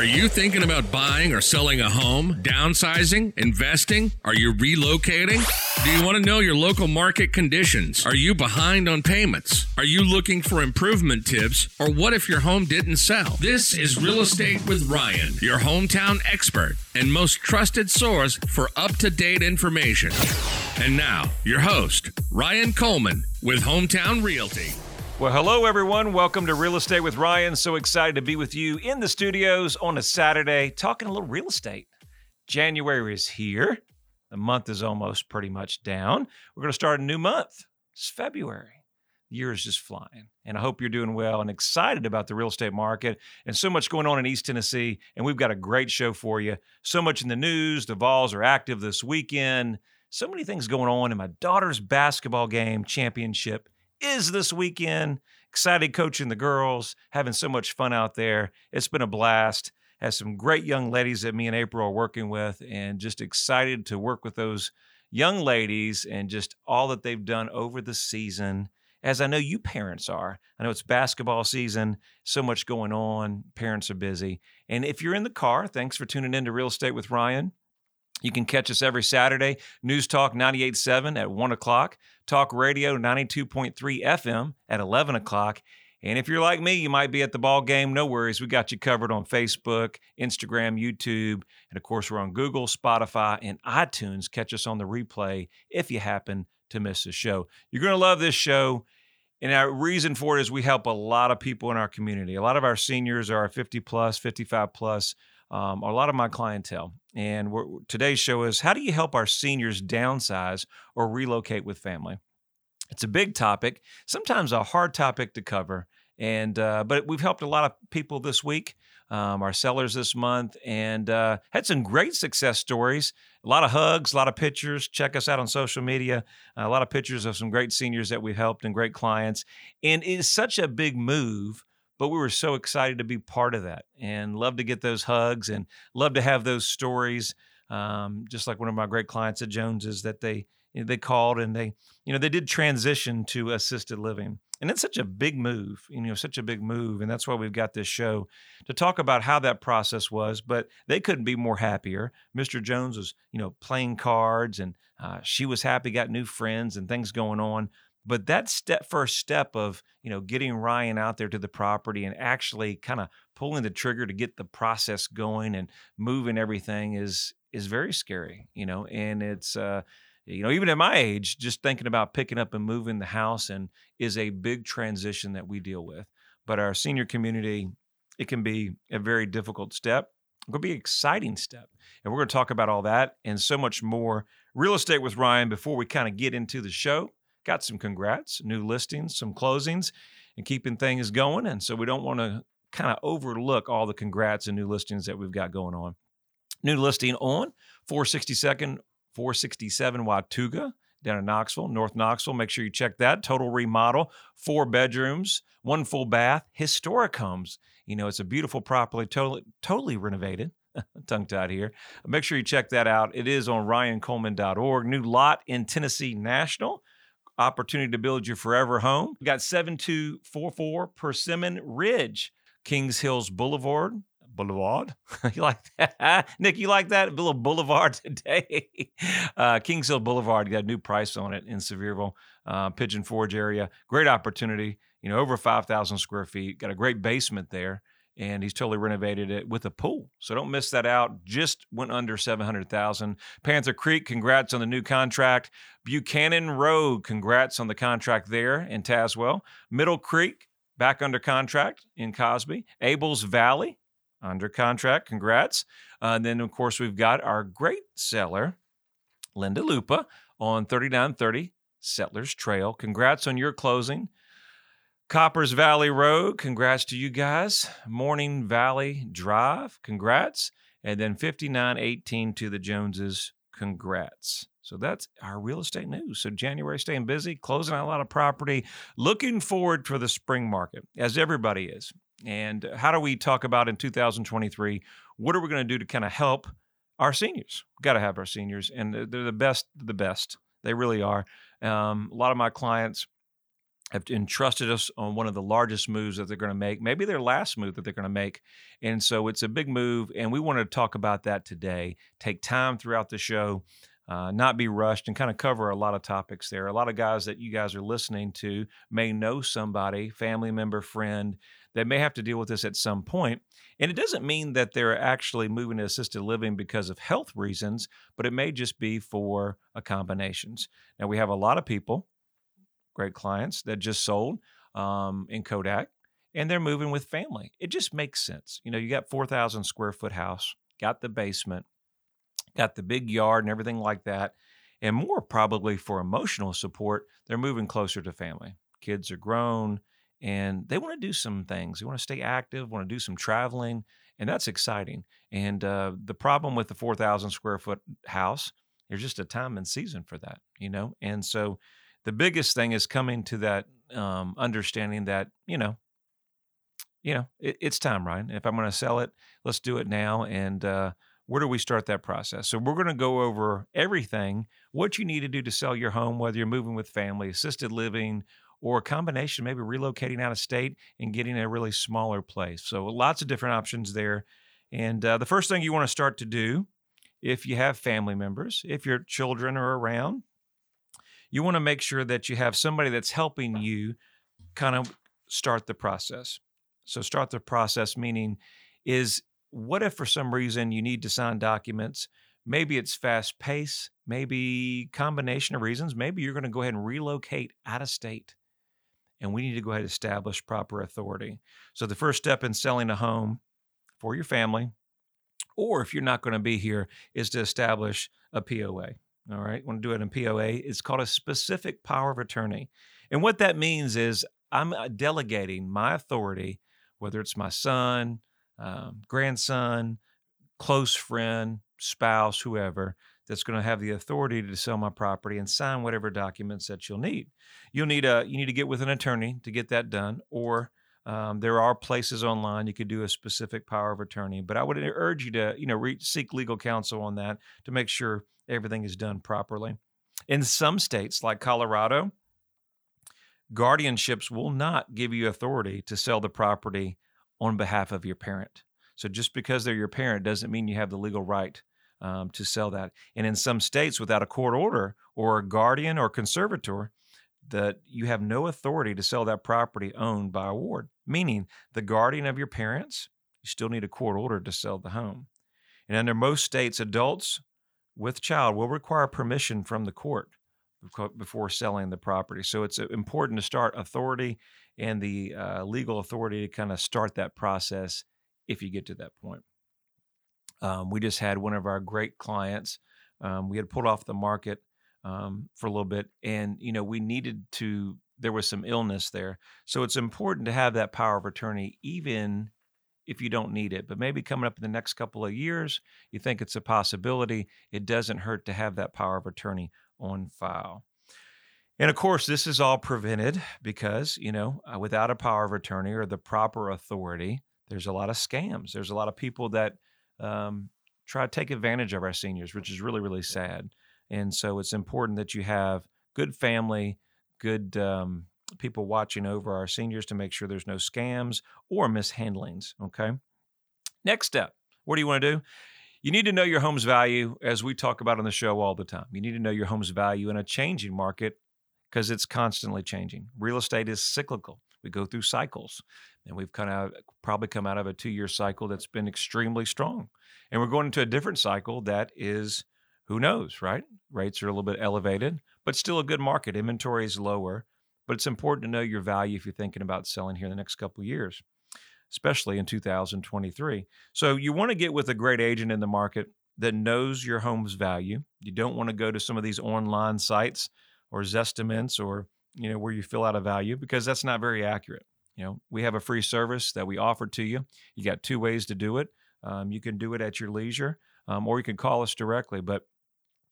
Are you thinking about buying or selling a home, downsizing, investing? Are you relocating? Do you want to know your local market conditions? Are you behind on payments? Are you looking for improvement tips? Or what if your home didn't sell? This is Real Estate with Ryan, your hometown expert and most trusted source for up to date information. And now, your host, Ryan Coleman with Hometown Realty. Well, hello, everyone. Welcome to Real Estate with Ryan. So excited to be with you in the studios on a Saturday talking a little real estate. January is here. The month is almost pretty much down. We're going to start a new month. It's February. The year is just flying. And I hope you're doing well and excited about the real estate market and so much going on in East Tennessee. And we've got a great show for you. So much in the news. The Vols are active this weekend. So many things going on. in my daughter's basketball game championship is this weekend. Excited coaching the girls, having so much fun out there. It's been a blast. Has some great young ladies that me and April are working with, and just excited to work with those young ladies and just all that they've done over the season. As I know you parents are. I know it's basketball season, so much going on. Parents are busy. And if you're in the car, thanks for tuning in to Real Estate with Ryan. You can catch us every Saturday, News Talk 98.7 at 1 o'clock, Talk Radio 92.3 FM at 11 o'clock. And if you're like me, you might be at the ball game. No worries. We got you covered on Facebook, Instagram, YouTube. And of course, we're on Google, Spotify, and iTunes. Catch us on the replay if you happen to miss the show. You're going to love this show. And our reason for it is we help a lot of people in our community. A lot of our seniors are 50 plus, 55 plus um, a lot of my clientele. And today's show is how do you help our seniors downsize or relocate with family? It's a big topic, sometimes a hard topic to cover. And uh, but we've helped a lot of people this week, um, our sellers this month, and uh, had some great success stories. A lot of hugs, a lot of pictures. Check us out on social media. A lot of pictures of some great seniors that we've helped and great clients. And it is such a big move but we were so excited to be part of that and love to get those hugs and love to have those stories. Um, just like one of my great clients at Jones's that they you know, they called and they you know they did transition to assisted living and it's such a big move you know such a big move and that's why we've got this show to talk about how that process was but they couldn't be more happier mr jones was you know playing cards and uh, she was happy got new friends and things going on but that step first step of you know getting Ryan out there to the property and actually kind of pulling the trigger to get the process going and moving everything is is very scary, you know, and it's uh you know even at my age just thinking about picking up and moving the house and is a big transition that we deal with. But our senior community it can be a very difficult step. It could be an exciting step. And we're going to talk about all that and so much more real estate with Ryan before we kind of get into the show got some congrats, new listings, some closings, and keeping things going. And so we don't want to kind of overlook all the congrats and new listings that we've got going on. New listing on 462nd, 467 Watauga down in Knoxville, North Knoxville. Make sure you check that. Total remodel, four bedrooms, one full bath, historic homes. You know, it's a beautiful property, totally, totally renovated. Tongue tied here. Make sure you check that out. It is on ryancoleman.org. New lot in Tennessee National opportunity to build your forever home. We got 7244 Persimmon Ridge, Kings Hills Boulevard. Boulevard. you like that? Nick, you like that? A little boulevard today. uh, Kings Hill Boulevard, got a new price on it in Sevierville, uh, Pigeon Forge area. Great opportunity. You know, over 5,000 square feet. Got a great basement there and he's totally renovated it with a pool. So don't miss that out. Just went under 700,000. Panther Creek, congrats on the new contract. Buchanan Road, congrats on the contract there in Tazewell. Middle Creek, back under contract in Cosby. Abels Valley, under contract. Congrats. Uh, and then, of course, we've got our great seller, Linda Lupa, on 3930 Settlers Trail. Congrats on your closing. Coppers Valley Road, congrats to you guys. Morning Valley Drive, congrats. And then 5918 to the Joneses, congrats. So that's our real estate news. So January staying busy, closing out a lot of property, looking forward for the spring market, as everybody is. And how do we talk about in 2023? What are we going to do to kind of help our seniors? We've got to have our seniors, and they're the best, the best. They really are. Um, a lot of my clients have entrusted us on one of the largest moves that they're going to make, maybe their last move that they're going to make. And so it's a big move. And we want to talk about that today. Take time throughout the show, uh, not be rushed, and kind of cover a lot of topics there. A lot of guys that you guys are listening to may know somebody, family member, friend, that may have to deal with this at some point. And it doesn't mean that they're actually moving to assisted living because of health reasons, but it may just be for accommodations. Now, we have a lot of people great clients that just sold um, in Kodak, and they're moving with family. It just makes sense. You know, you got 4,000 square foot house, got the basement, got the big yard and everything like that. And more probably for emotional support, they're moving closer to family. Kids are grown and they want to do some things. They want to stay active, want to do some traveling, and that's exciting. And uh, the problem with the 4,000 square foot house, there's just a time and season for that, you know? And so the biggest thing is coming to that um, understanding that you know you know it, it's time ryan. If i'm going to sell it let's do it now and uh, where do we start that process? So we're going to go over everything what you need to do to sell your home whether you're moving with family assisted living or a combination maybe relocating out of state and getting a really smaller place. So lots of different options there. And uh, the first thing you want to start to do if you have family members if your children are around you want to make sure that you have somebody that's helping you kind of start the process. So, start the process meaning is what if for some reason you need to sign documents? Maybe it's fast pace, maybe combination of reasons. Maybe you're going to go ahead and relocate out of state. And we need to go ahead and establish proper authority. So, the first step in selling a home for your family, or if you're not going to be here, is to establish a POA. All right, want to do it in POA. It's called a specific power of attorney. And what that means is I'm uh, delegating my authority, whether it's my son, um, grandson, close friend, spouse, whoever, that's going to have the authority to sell my property and sign whatever documents that you'll need. You'll need a you need to get with an attorney to get that done, or um, there are places online you could do a specific power of attorney. But I would urge you to you know re- seek legal counsel on that to make sure everything is done properly. In some states, like Colorado, guardianships will not give you authority to sell the property on behalf of your parent. So just because they're your parent doesn't mean you have the legal right um, to sell that. And in some states, without a court order or a guardian or conservator, that you have no authority to sell that property owned by a ward, meaning the guardian of your parents, you still need a court order to sell the home. And under most states, adults with child will require permission from the court before selling the property. So it's uh, important to start authority and the uh, legal authority to kind of start that process if you get to that point. Um, we just had one of our great clients. Um, we had pulled off the market um, for a little bit, and you know we needed to. There was some illness there, so it's important to have that power of attorney, even if you don't need it. But maybe coming up in the next couple of years, you think it's a possibility. It doesn't hurt to have that power of attorney on file. And of course, this is all prevented because, you know, uh, without a power of attorney or the proper authority, there's a lot of scams. There's a lot of people that um, try to take advantage of our seniors, which is really, really sad. And so it's important that you have good family, good um, people watching over our seniors to make sure there's no scams or mishandlings. Okay. Next step what do you want to do? You need to know your home's value, as we talk about on the show all the time. You need to know your home's value in a changing market because it's constantly changing. Real estate is cyclical. We go through cycles, and we've kind of probably come out of a two year cycle that's been extremely strong. And we're going into a different cycle that is, who knows, right? Rates are a little bit elevated, but still a good market. Inventory is lower but it's important to know your value if you're thinking about selling here in the next couple years, especially in 2023. So you want to get with a great agent in the market that knows your home's value. You don't want to go to some of these online sites or Zestimate or you know where you fill out a value because that's not very accurate. You know, we have a free service that we offer to you. You got two ways to do it. Um, you can do it at your leisure, um, or you can call us directly. But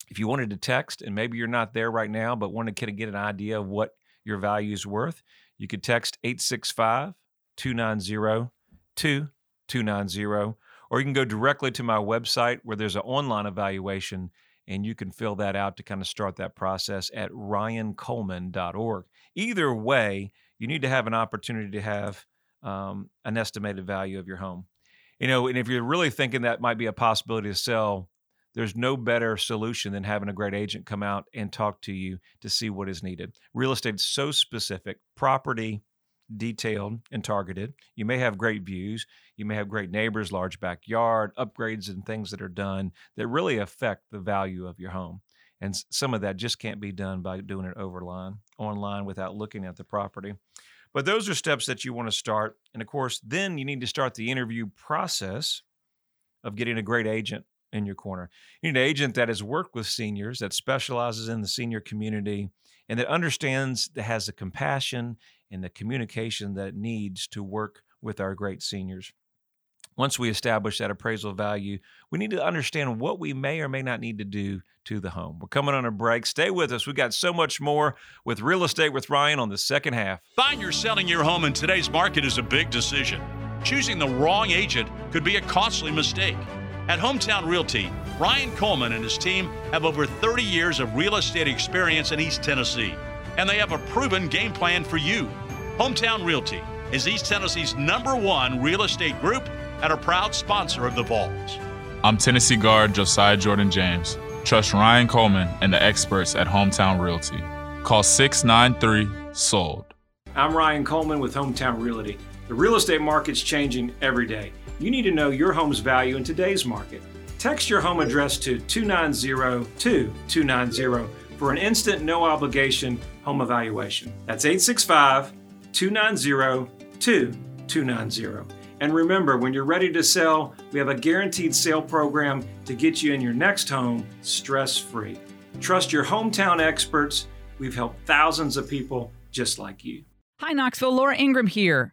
if you wanted to text, and maybe you're not there right now, but want to kind of get an idea of what your value is worth, you could text 865 290 2290, or you can go directly to my website where there's an online evaluation and you can fill that out to kind of start that process at ryancoleman.org. Either way, you need to have an opportunity to have um, an estimated value of your home. You know, and if you're really thinking that might be a possibility to sell, there's no better solution than having a great agent come out and talk to you to see what is needed. Real estate is so specific, property detailed and targeted. You may have great views, you may have great neighbors, large backyard, upgrades and things that are done that really affect the value of your home. And some of that just can't be done by doing it overline, online without looking at the property. But those are steps that you want to start. And of course, then you need to start the interview process of getting a great agent in your corner. You need an agent that has worked with seniors, that specializes in the senior community, and that understands, that has the compassion and the communication that needs to work with our great seniors. Once we establish that appraisal value, we need to understand what we may or may not need to do to the home. We're coming on a break. Stay with us. We've got so much more with Real Estate with Ryan on the second half. Buying or selling your home in today's market is a big decision. Choosing the wrong agent could be a costly mistake. At Hometown Realty, Ryan Coleman and his team have over 30 years of real estate experience in East Tennessee, and they have a proven game plan for you. Hometown Realty is East Tennessee's number one real estate group and a proud sponsor of the Vols. I'm Tennessee guard Josiah Jordan James. Trust Ryan Coleman and the experts at Hometown Realty. Call 693 SOLD. I'm Ryan Coleman with Hometown Realty. The real estate market's changing every day you need to know your home's value in today's market. Text your home address to 290-2290 for an instant no obligation home evaluation. That's 865 290 2290. And remember, when you're ready to sell, we have a guaranteed sale program to get you in your next home stress free. Trust your hometown experts. We've helped thousands of people just like you. Hi, Knoxville. Laura Ingraham here.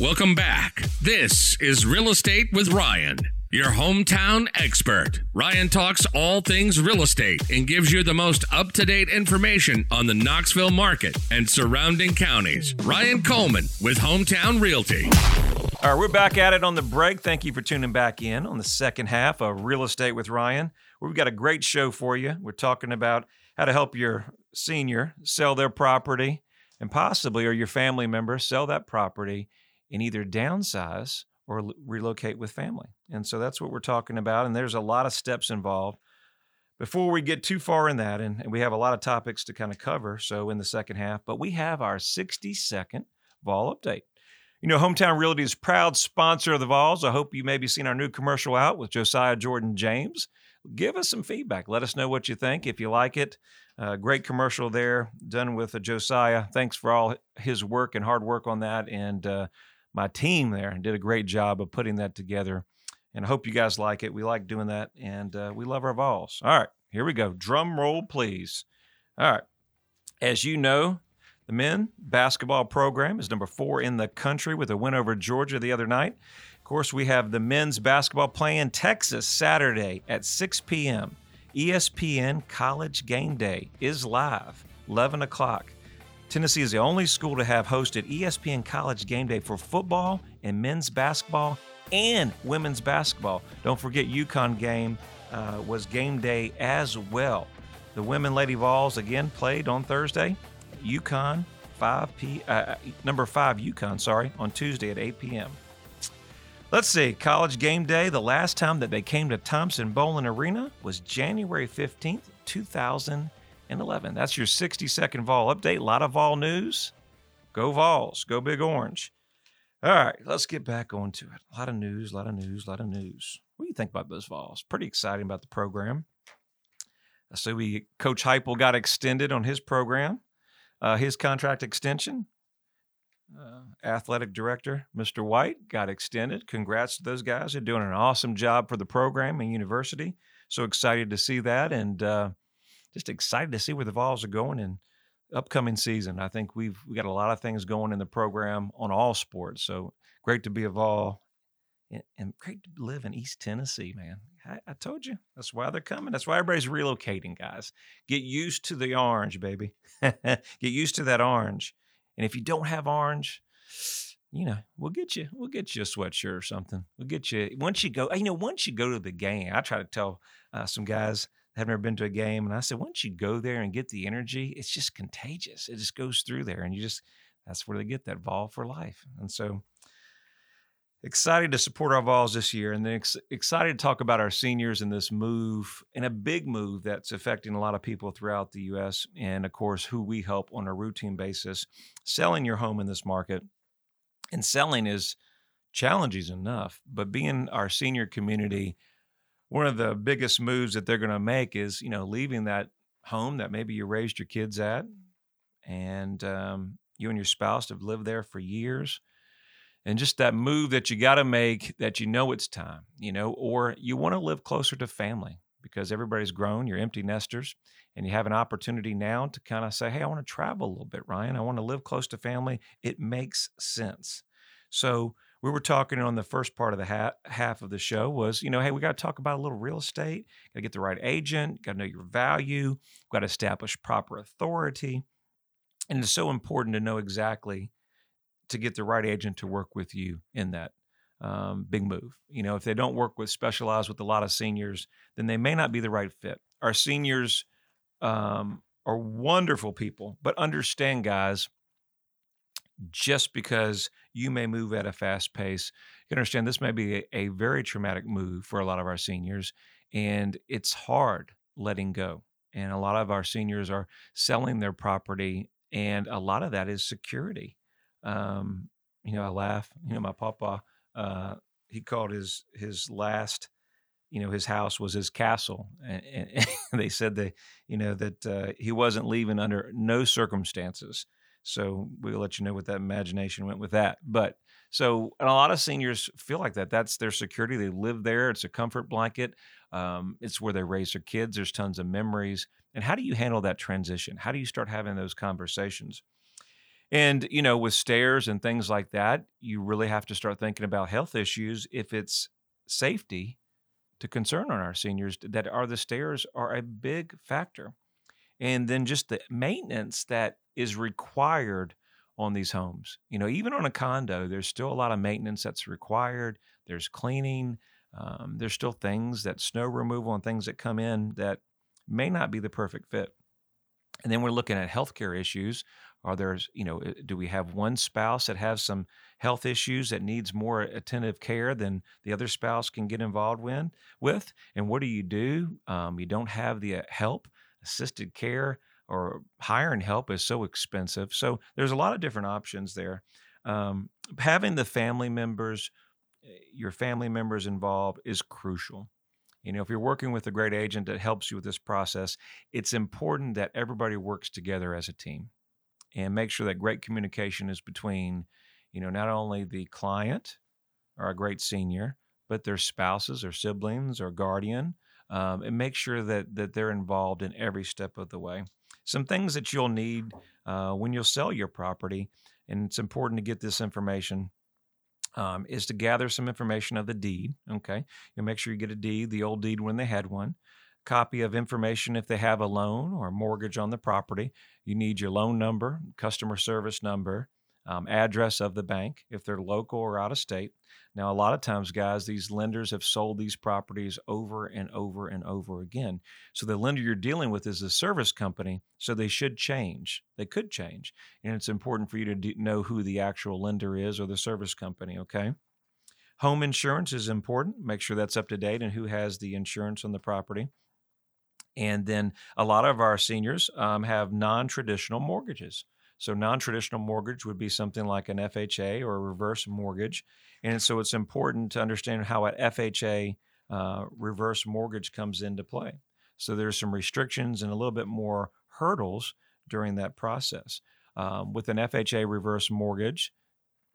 Welcome back. This is Real Estate with Ryan, your hometown expert. Ryan talks all things real estate and gives you the most up to date information on the Knoxville market and surrounding counties. Ryan Coleman with Hometown Realty. All right, we're back at it on the break. Thank you for tuning back in on the second half of Real Estate with Ryan. We've got a great show for you. We're talking about how to help your senior sell their property and possibly, or your family member, sell that property and either downsize or relocate with family. And so that's what we're talking about. And there's a lot of steps involved. Before we get too far in that, and, and we have a lot of topics to kind of cover, so in the second half, but we have our 60 second Vol update. You know, Hometown Realty is proud sponsor of the Vols. I hope you maybe seen our new commercial out with Josiah Jordan James. Give us some feedback. Let us know what you think. If you like it, uh, great commercial there done with uh, Josiah. Thanks for all his work and hard work on that. And uh, my team there and did a great job of putting that together. And I hope you guys like it. We like doing that, and uh, we love our Vols. All right, here we go. Drum roll, please. All right. As you know, the men basketball program is number four in the country with a win over Georgia the other night. Of course, we have the men's basketball playing Texas Saturday at 6 p.m. ESPN College Game Day is live, 11 o'clock. Tennessee is the only school to have hosted ESPN College Game Day for football and men's basketball and women's basketball. Don't forget, UConn game uh, was game day as well. The women Lady Vols again played on Thursday. UConn, 5 p. Uh, number five UConn, sorry, on Tuesday at 8 p.m. Let's see, college game day. The last time that they came to Thompson-Boling Arena was January 15th, 2011. That's your 60 second Vol update. A lot of Vol news. Go Vols. Go Big Orange. All right, let's get back onto it. A lot of news, a lot of news, a lot of news. What do you think about those Vols? Pretty exciting about the program. So we Coach Heupel got extended on his program, uh, his contract extension. Uh, athletic director Mr. White got extended. Congrats to those guys. They're doing an awesome job for the program and university. So excited to see that, and uh, just excited to see where the Vols are going in upcoming season. I think we've we got a lot of things going in the program on all sports. So great to be a Vol, and, great to live in East Tennessee, man. I, I told you that's why they're coming. That's why everybody's relocating, guys. Get used to the orange, baby. Get used to that orange. And if you don't have orange, you know, we'll get you, we'll get you a sweatshirt or something. We'll get you once you go. You know, once you go to the game, I try to tell uh, some guys have never been to a game, and I said, once you go there and get the energy, it's just contagious. It just goes through there, and you just that's where they get that Vol for life. And so, excited to support our Vols this year, and then ex- excited to talk about our seniors and this move, and a big move that's affecting a lot of people throughout the U.S. And of course, who we help on a routine basis, selling your home in this market, and selling is challenges enough, but being our senior community, one of the biggest moves that they're going to make is you know leaving that home that maybe you raised your kids at, and um, you and your spouse have lived there for years and just that move that you got to make that you know it's time, you know, or you want to live closer to family because everybody's grown, you're empty nesters, and you have an opportunity now to kind of say, Hey, I want to travel a little bit, Ryan. I want to live close to family. It makes sense. So, we were talking on the first part of the ha- half of the show was, you know, hey, we got to talk about a little real estate, got to get the right agent, got to know your value, got to establish proper authority. And it's so important to know exactly to get the right agent to work with you in that um, big move. You know, if they don't work with specialize with a lot of seniors, then they may not be the right fit. Our seniors um, are wonderful people, but understand, guys, just because you may move at a fast pace, you understand this may be a, a very traumatic move for a lot of our seniors, and it's hard letting go. And a lot of our seniors are selling their property, and a lot of that is security um, you know, I laugh. You know, my papa, uh, he called his his last, you know, his house was his castle, and, and they said that, you know, that uh, he wasn't leaving under no circumstances. So we'll let you know what that imagination went with that. But so, and a lot of seniors feel like that. That's their security. They live there. It's a comfort blanket. Um, it's where they raise their kids. There's tons of memories. And how do you handle that transition? How do you start having those conversations? And, you know, with stairs and things like that, you really have to start thinking about health issues if it's safety to concern on our seniors that are the stairs are a big factor. And then just the maintenance that is required on these homes. You know, even on a condo, there's still a lot of maintenance that's required. There's cleaning. Um, there's still things that snow removal and things that come in that may not be the perfect fit. And then we're looking at healthcare issues. Are there, you know, do we have one spouse that has some health issues that needs more attentive care than the other spouse can get involved in, with? And what do you do? Um, you don't have the uh, help, assisted care, or hiring help is so expensive. So there's a lot of different options there. Um, having the family members, eh, your family members involved is crucial. You know, if you're working with a great agent that helps you with this process, it's important that everybody works together as a team and make sure that great communication is between, you know, not only the client or a great senior, but their spouses or siblings or guardian, um, and make sure that that they're involved in every step of the way. Some things that you'll need uh, when you'll sell your property, and it's important to get this information. Um, is to gather some information of the deed. Okay, you make sure you get a deed, the old deed when they had one copy of information if they have a loan or mortgage on the property. You need your loan number, customer service number, um, address of the bank if they're local or out of state. Now, a lot of times, guys, these lenders have sold these properties over and over and over again. So the lender you're dealing with is a service company, so they should change. They could change. And it's important for you to d- know who the actual lender is or the service company, okay? Home insurance is important. Make sure that's up to date and who has the insurance on the property. And then a lot of our seniors um, have non traditional mortgages. So, non traditional mortgage would be something like an FHA or a reverse mortgage. And so, it's important to understand how an FHA uh, reverse mortgage comes into play. So, there's some restrictions and a little bit more hurdles during that process. Um, with an FHA reverse mortgage,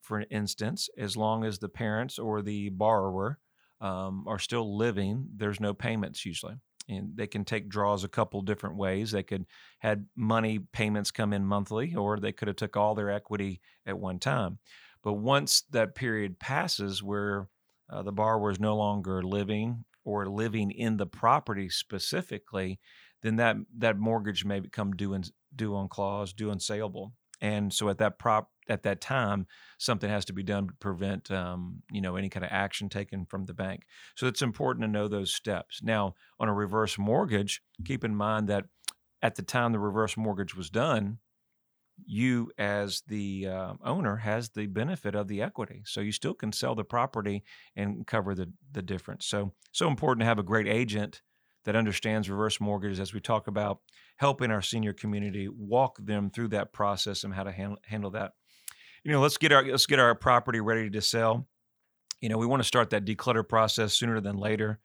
for instance, as long as the parents or the borrower um, are still living, there's no payments usually and they can take draws a couple different ways. They could had money payments come in monthly or they could have took all their equity at one time. But once that period passes where uh, the borrower is no longer living or living in the property specifically then that that mortgage may become due and due on clause due and saleable. And so at that prop at that time something has to be done to prevent um, you know any kind of action taken from the bank. So it's important to know those steps. Now on a reverse mortgage keep in mind that at the time the reverse mortgage was done you as the uh, owner has the benefit of the equity. So you still can sell the property and cover the the difference. So so important to have a great agent that understands reverse mortgages as we talk about helping our senior community walk them through that process and how to handle, handle that you know, let's get our let's get our property ready to sell. You know, we want to start that declutter process sooner than later.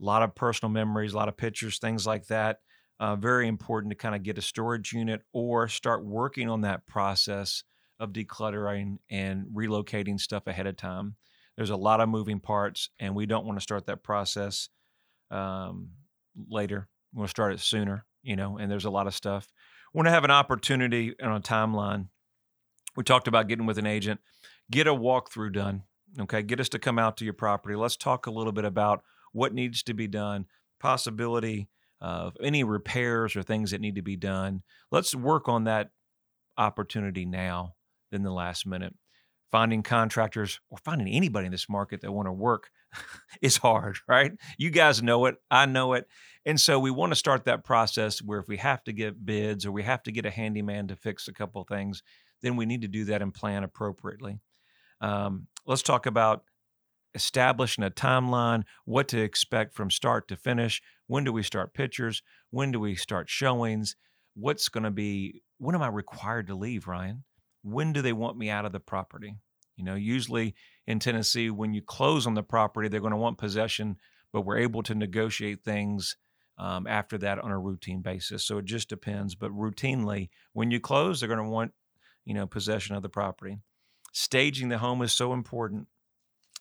A lot of personal memories, a lot of pictures, things like that. Uh, very important to kind of get a storage unit or start working on that process of decluttering and relocating stuff ahead of time. There's a lot of moving parts, and we don't want to start that process um, later. We want to start it sooner, you know, and there's a lot of stuff. We want to have an opportunity on a timeline we talked about getting with an agent. Get a walkthrough done. Okay. Get us to come out to your property. Let's talk a little bit about what needs to be done, possibility of any repairs or things that need to be done. Let's work on that opportunity now than the last minute. Finding contractors or finding anybody in this market that want to work is hard, right? You guys know it. I know it. And so we want to start that process where if we have to get bids or we have to get a handyman to fix a couple things, then we need to do that and plan appropriately. Um, let's talk about establishing a timeline, what to expect from start to finish. When do we start pictures? When do we start showings? What's going to be, when am I required to leave, Ryan? When do they want me out of the property? You know, usually in Tennessee, when you close on the property, they're going to want possession, but we're able to negotiate things um, after that on a routine basis. So it just depends. But routinely, when you close, they're going to want you know, possession of the property. Staging the home is so important.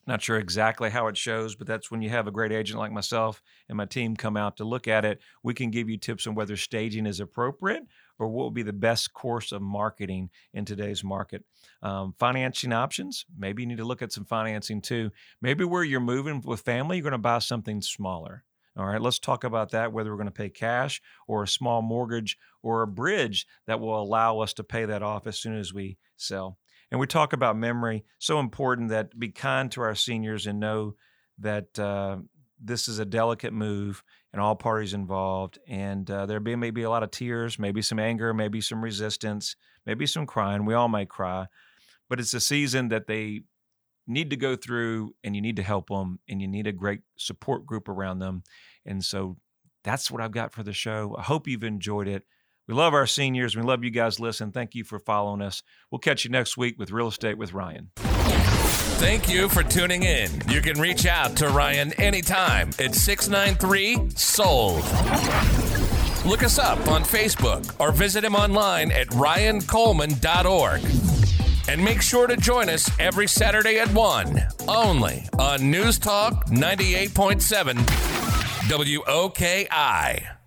Not sure exactly how it shows, but that's when you have a great agent like myself and my team come out to look at it. We can give you tips on whether staging is appropriate or what would be the best course of marketing in today's market. Um, financing options, maybe you need to look at some financing too. Maybe where you're moving with family, you're going to buy something smaller. All right, let's talk about that whether we're going to pay cash or a small mortgage or a bridge that will allow us to pay that off as soon as we sell. And we talk about memory, so important that be kind to our seniors and know that uh, this is a delicate move and all parties involved. And uh, there be maybe a lot of tears, maybe some anger, maybe some resistance, maybe some crying. We all may cry, but it's a season that they need to go through and you need to help them and you need a great support group around them. And so that's what I've got for the show. I hope you've enjoyed it. We love our seniors. We love you guys listen. Thank you for following us. We'll catch you next week with Real Estate with Ryan. Thank you for tuning in. You can reach out to Ryan anytime at 693 Sold. Look us up on Facebook or visit him online at ryancoleman.org. And make sure to join us every Saturday at 1, only on News Talk 98.7 WOKI.